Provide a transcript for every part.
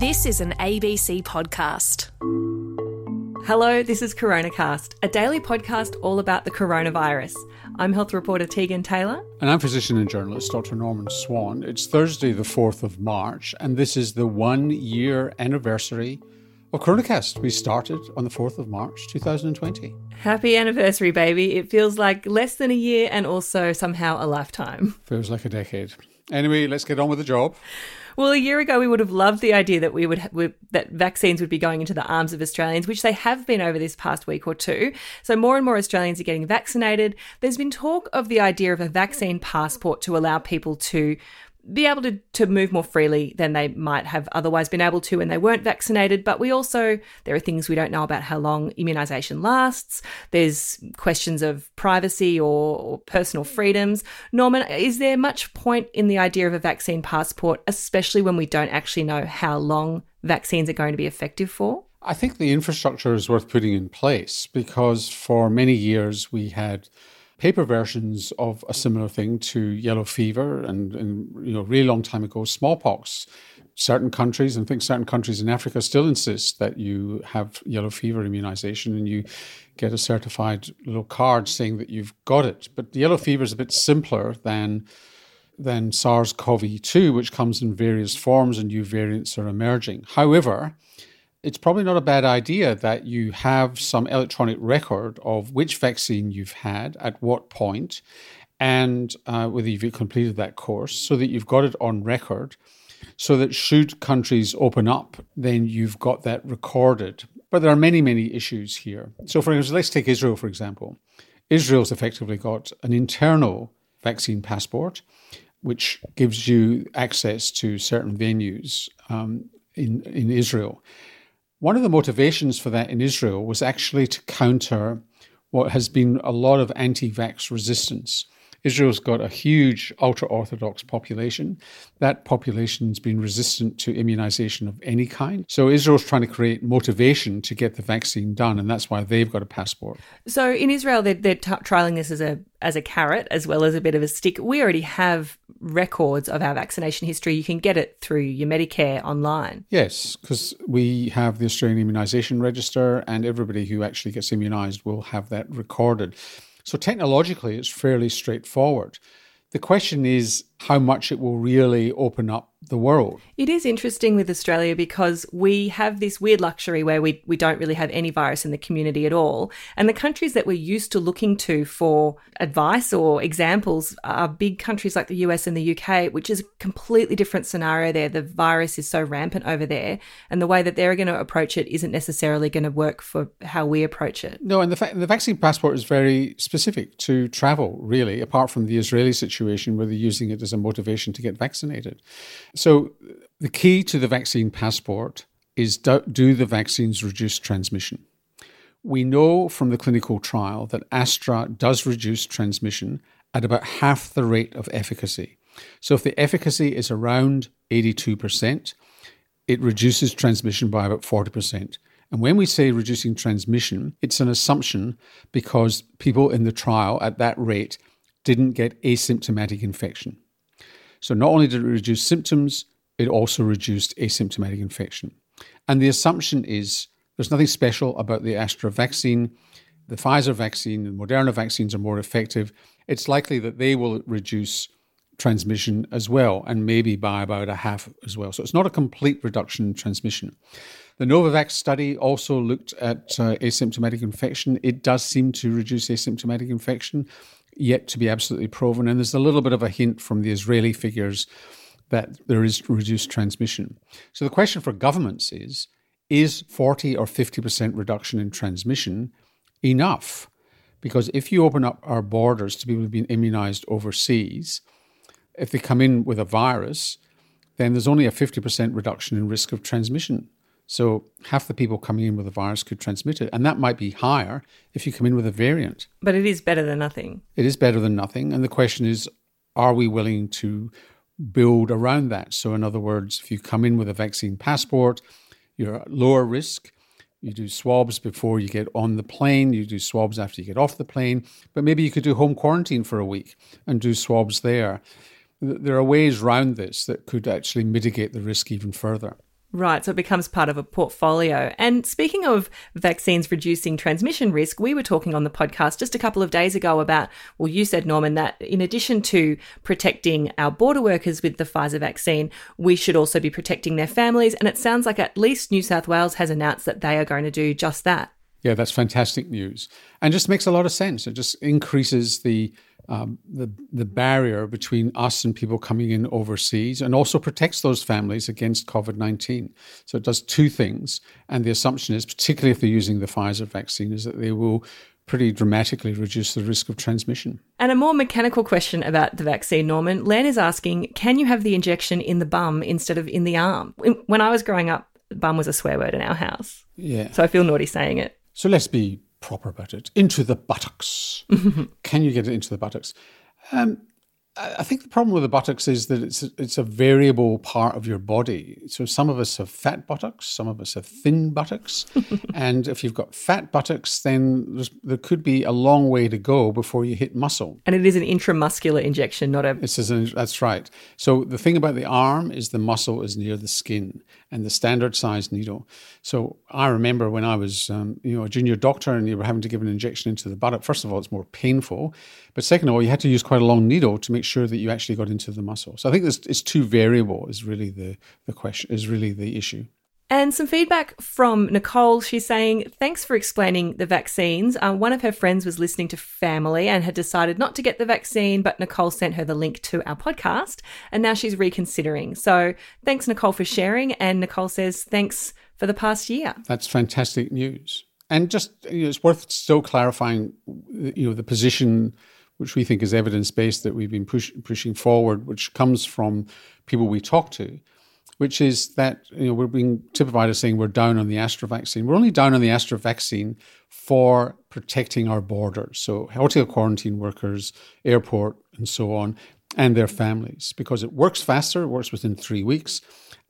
This is an ABC podcast. Hello, this is CoronaCast, a daily podcast all about the coronavirus. I'm health reporter Tegan Taylor. And I'm physician and journalist Dr. Norman Swan. It's Thursday, the 4th of March, and this is the one year anniversary of CoronaCast. We started on the 4th of March, 2020. Happy anniversary, baby. It feels like less than a year and also somehow a lifetime. Feels like a decade. Anyway, let's get on with the job. Well, a year ago, we would have loved the idea that we would we, that vaccines would be going into the arms of Australians, which they have been over this past week or two. So more and more Australians are getting vaccinated. There's been talk of the idea of a vaccine passport to allow people to be able to, to move more freely than they might have otherwise been able to when they weren't vaccinated. But we also, there are things we don't know about how long immunisation lasts. There's questions of privacy or, or, personal freedoms. Norman, is there much point in the idea of a vaccine passport, especially when we don't actually know how long vaccines are going to be effective for? I think the infrastructure is worth putting in place because for many years we had paper versions of a similar thing to yellow fever and, and you know, really long time ago, smallpox. Certain countries, and I think certain countries in Africa still insist that you have yellow fever immunization and you get a certified little card saying that you've got it. But yellow fever is a bit simpler than than SARS-CoV-2, which comes in various forms and new variants are emerging. However, it's probably not a bad idea that you have some electronic record of which vaccine you've had at what point and uh, whether you've completed that course so that you've got it on record. So that should countries open up then you've got that recorded. But there are many many issues here. So for example let's take israel for example. Israel's effectively got an internal vaccine passport which gives you access to certain venues um, in, in israel one of the motivations for that in Israel was actually to counter what has been a lot of anti vax resistance. Israel's got a huge ultra Orthodox population. That population's been resistant to immunization of any kind. So Israel's trying to create motivation to get the vaccine done, and that's why they've got a passport. So in Israel, they're, they're t- trialing this as a as a carrot as well as a bit of a stick. We already have records of our vaccination history. You can get it through your Medicare online. Yes, because we have the Australian Immunisation Register, and everybody who actually gets immunised will have that recorded. So technologically, it's fairly straightforward. The question is how much it will really open up the world. It is interesting with Australia because we have this weird luxury where we, we don't really have any virus in the community at all. And the countries that we're used to looking to for advice or examples are big countries like the US and the UK, which is a completely different scenario there. The virus is so rampant over there, and the way that they're going to approach it isn't necessarily going to work for how we approach it. No, and the, fa- the vaccine passport is very specific to travel, really, apart from the Israeli situation where they're using it as a motivation to get vaccinated. So, the key to the vaccine passport is do, do the vaccines reduce transmission? We know from the clinical trial that Astra does reduce transmission at about half the rate of efficacy. So, if the efficacy is around 82%, it reduces transmission by about 40%. And when we say reducing transmission, it's an assumption because people in the trial at that rate didn't get asymptomatic infection. So not only did it reduce symptoms, it also reduced asymptomatic infection. And the assumption is there's nothing special about the Astra vaccine. The Pfizer vaccine and Moderna vaccines are more effective. It's likely that they will reduce transmission as well, and maybe by about a half as well. So it's not a complete reduction in transmission. The Novavax study also looked at uh, asymptomatic infection. It does seem to reduce asymptomatic infection, yet to be absolutely proven. And there's a little bit of a hint from the Israeli figures that there is reduced transmission. So the question for governments is is 40 or 50% reduction in transmission enough? Because if you open up our borders to people who've been immunized overseas, if they come in with a virus, then there's only a 50% reduction in risk of transmission. So half the people coming in with the virus could transmit it. And that might be higher if you come in with a variant. But it is better than nothing. It is better than nothing. And the question is are we willing to build around that? So, in other words, if you come in with a vaccine passport, you're at lower risk. You do swabs before you get on the plane. You do swabs after you get off the plane. But maybe you could do home quarantine for a week and do swabs there. There are ways around this that could actually mitigate the risk even further. Right, so it becomes part of a portfolio. And speaking of vaccines reducing transmission risk, we were talking on the podcast just a couple of days ago about, well, you said, Norman, that in addition to protecting our border workers with the Pfizer vaccine, we should also be protecting their families. And it sounds like at least New South Wales has announced that they are going to do just that. Yeah, that's fantastic news, and just makes a lot of sense. It just increases the um, the the barrier between us and people coming in overseas, and also protects those families against COVID nineteen. So it does two things, and the assumption is, particularly if they're using the Pfizer vaccine, is that they will pretty dramatically reduce the risk of transmission. And a more mechanical question about the vaccine, Norman. Len is asking, can you have the injection in the bum instead of in the arm? When I was growing up, bum was a swear word in our house. Yeah. So I feel naughty saying it. So let's be proper about it. Into the buttocks. Can you get it into the buttocks? Um, I think the problem with the buttocks is that it's a, it's a variable part of your body. So some of us have fat buttocks, some of us have thin buttocks, and if you've got fat buttocks, then there could be a long way to go before you hit muscle. And it is an intramuscular injection, not a. It's an, that's right. So the thing about the arm is the muscle is near the skin, and the standard size needle. So I remember when I was um, you know a junior doctor and you were having to give an injection into the buttock. First of all, it's more painful, but second of all, you had to use quite a long needle to make sure that you actually got into the muscle. So I think this is too variable. Is really the the question. Is really the issue. And some feedback from Nicole. She's saying, Thanks for explaining the vaccines. Uh, one of her friends was listening to family and had decided not to get the vaccine, but Nicole sent her the link to our podcast and now she's reconsidering. So thanks, Nicole, for sharing. And Nicole says, Thanks for the past year. That's fantastic news. And just, you know, it's worth still clarifying, you know, the position which we think is evidence based that we've been push, pushing forward, which comes from people we talk to which is that you know we're being typified as saying we're down on the Astra vaccine. We're only down on the Astra vaccine for protecting our borders, so hotel quarantine workers, airport, and so on, and their families, because it works faster. It works within three weeks,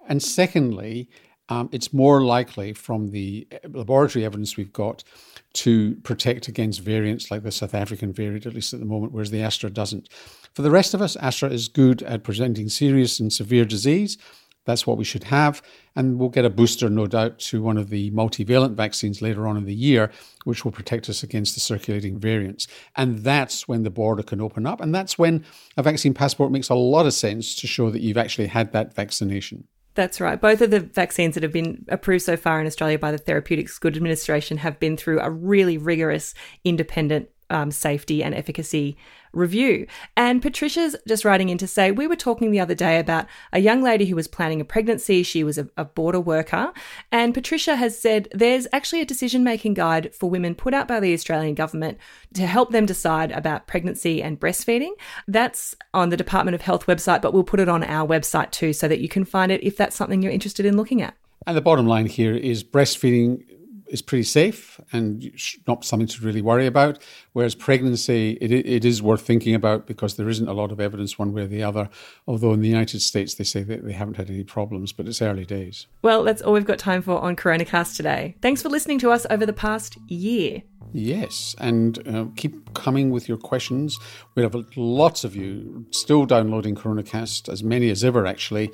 and secondly. Um, it's more likely from the laboratory evidence we've got to protect against variants like the South African variant, at least at the moment, whereas the Astra doesn't. For the rest of us, Astra is good at presenting serious and severe disease, that's what we should have. And we'll get a booster, no doubt, to one of the multivalent vaccines later on in the year, which will protect us against the circulating variants. And that's when the border can open up. And that's when a vaccine passport makes a lot of sense to show that you've actually had that vaccination. That's right. Both of the vaccines that have been approved so far in Australia by the Therapeutic Goods Administration have been through a really rigorous independent um, safety and efficacy review. And Patricia's just writing in to say, We were talking the other day about a young lady who was planning a pregnancy. She was a, a border worker. And Patricia has said there's actually a decision making guide for women put out by the Australian government to help them decide about pregnancy and breastfeeding. That's on the Department of Health website, but we'll put it on our website too so that you can find it if that's something you're interested in looking at. And the bottom line here is breastfeeding is pretty safe and not something to really worry about. Whereas pregnancy, it, it is worth thinking about because there isn't a lot of evidence one way or the other. Although in the United States, they say that they haven't had any problems, but it's early days. Well, that's all we've got time for on CoronaCast today. Thanks for listening to us over the past year. Yes, and uh, keep coming with your questions. We have lots of you still downloading CoronaCast, as many as ever, actually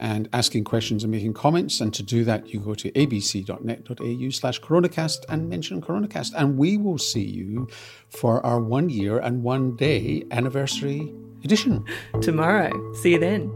and asking questions and making comments. And to do that, you go to abc.net.au slash coronacast and mention coronacast. And we will see you for our one year and one day anniversary edition. Tomorrow. See you then.